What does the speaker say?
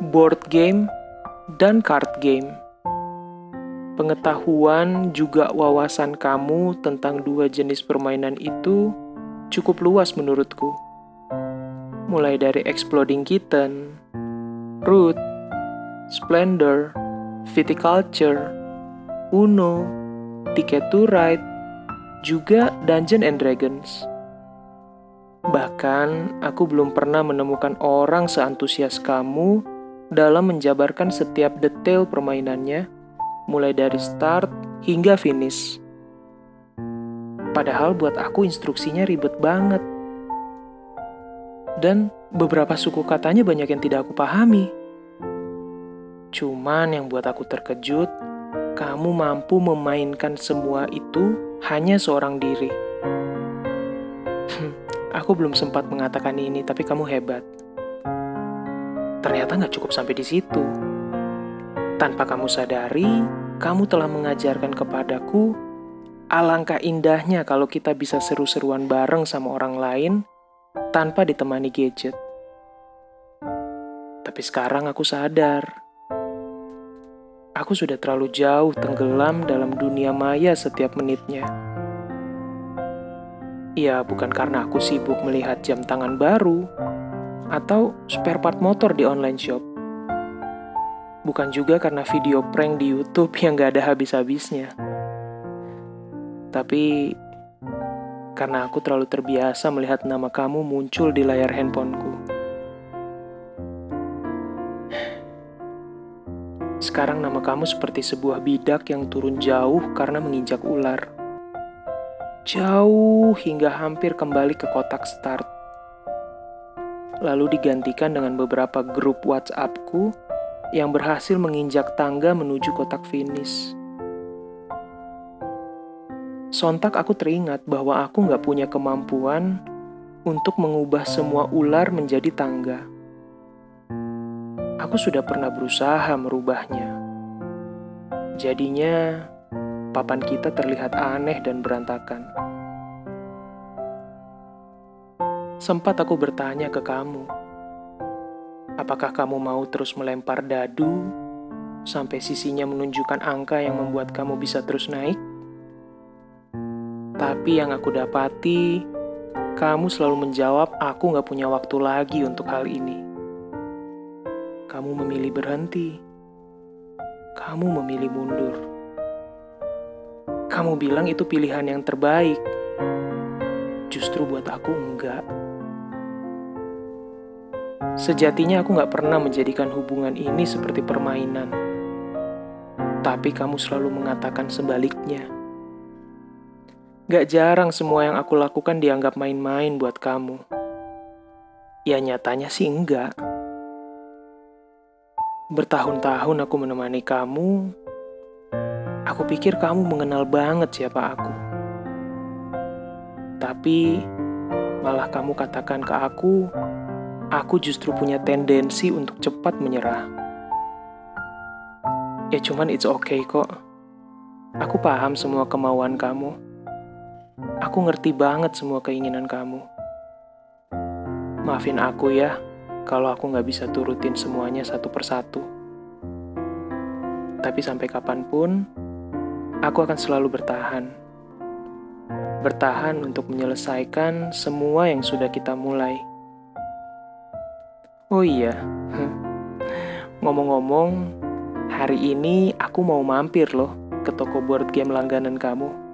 board game, dan card game. Pengetahuan juga wawasan kamu tentang dua jenis permainan itu cukup luas menurutku. Mulai dari Exploding Kitten, Root, Splendor, Viticulture, Uno, Ticket to Ride, juga Dungeon and Dragons. Bahkan, aku belum pernah menemukan orang seantusias kamu dalam menjabarkan setiap detail permainannya, mulai dari start hingga finish. Padahal buat aku instruksinya ribet banget. Dan beberapa suku katanya banyak yang tidak aku pahami. Cuman yang buat aku terkejut, kamu mampu memainkan semua itu hanya seorang diri. Aku belum sempat mengatakan ini, tapi kamu hebat. Ternyata nggak cukup sampai di situ. Tanpa kamu sadari, kamu telah mengajarkan kepadaku alangkah indahnya kalau kita bisa seru-seruan bareng sama orang lain tanpa ditemani gadget. Tapi sekarang aku sadar, aku sudah terlalu jauh tenggelam dalam dunia maya setiap menitnya. Ya, bukan karena aku sibuk melihat jam tangan baru atau spare part motor di online shop. Bukan juga karena video prank di YouTube yang gak ada habis-habisnya. Tapi karena aku terlalu terbiasa melihat nama kamu muncul di layar handphoneku. Sekarang nama kamu seperti sebuah bidak yang turun jauh karena menginjak ular jauh hingga hampir kembali ke kotak start. Lalu digantikan dengan beberapa grup WhatsAppku yang berhasil menginjak tangga menuju kotak finish. Sontak aku teringat bahwa aku nggak punya kemampuan untuk mengubah semua ular menjadi tangga. Aku sudah pernah berusaha merubahnya. Jadinya, papan kita terlihat aneh dan berantakan. Sempat aku bertanya ke kamu, apakah kamu mau terus melempar dadu sampai sisinya menunjukkan angka yang membuat kamu bisa terus naik? Tapi yang aku dapati, kamu selalu menjawab aku gak punya waktu lagi untuk hal ini. Kamu memilih berhenti. Kamu memilih mundur. Kamu bilang itu pilihan yang terbaik. Justru buat aku enggak. Sejatinya aku gak pernah menjadikan hubungan ini seperti permainan. Tapi kamu selalu mengatakan sebaliknya. Gak jarang semua yang aku lakukan dianggap main-main buat kamu. Ya nyatanya sih enggak. Bertahun-tahun aku menemani kamu, Aku pikir kamu mengenal banget siapa aku. Tapi malah kamu katakan ke aku, aku justru punya tendensi untuk cepat menyerah. Ya cuman it's okay kok. Aku paham semua kemauan kamu. Aku ngerti banget semua keinginan kamu. Maafin aku ya, kalau aku nggak bisa turutin semuanya satu persatu. Tapi sampai kapan pun, aku akan selalu bertahan. Bertahan untuk menyelesaikan semua yang sudah kita mulai. Oh iya, ngomong-ngomong, hari ini aku mau mampir loh ke toko board game langganan kamu.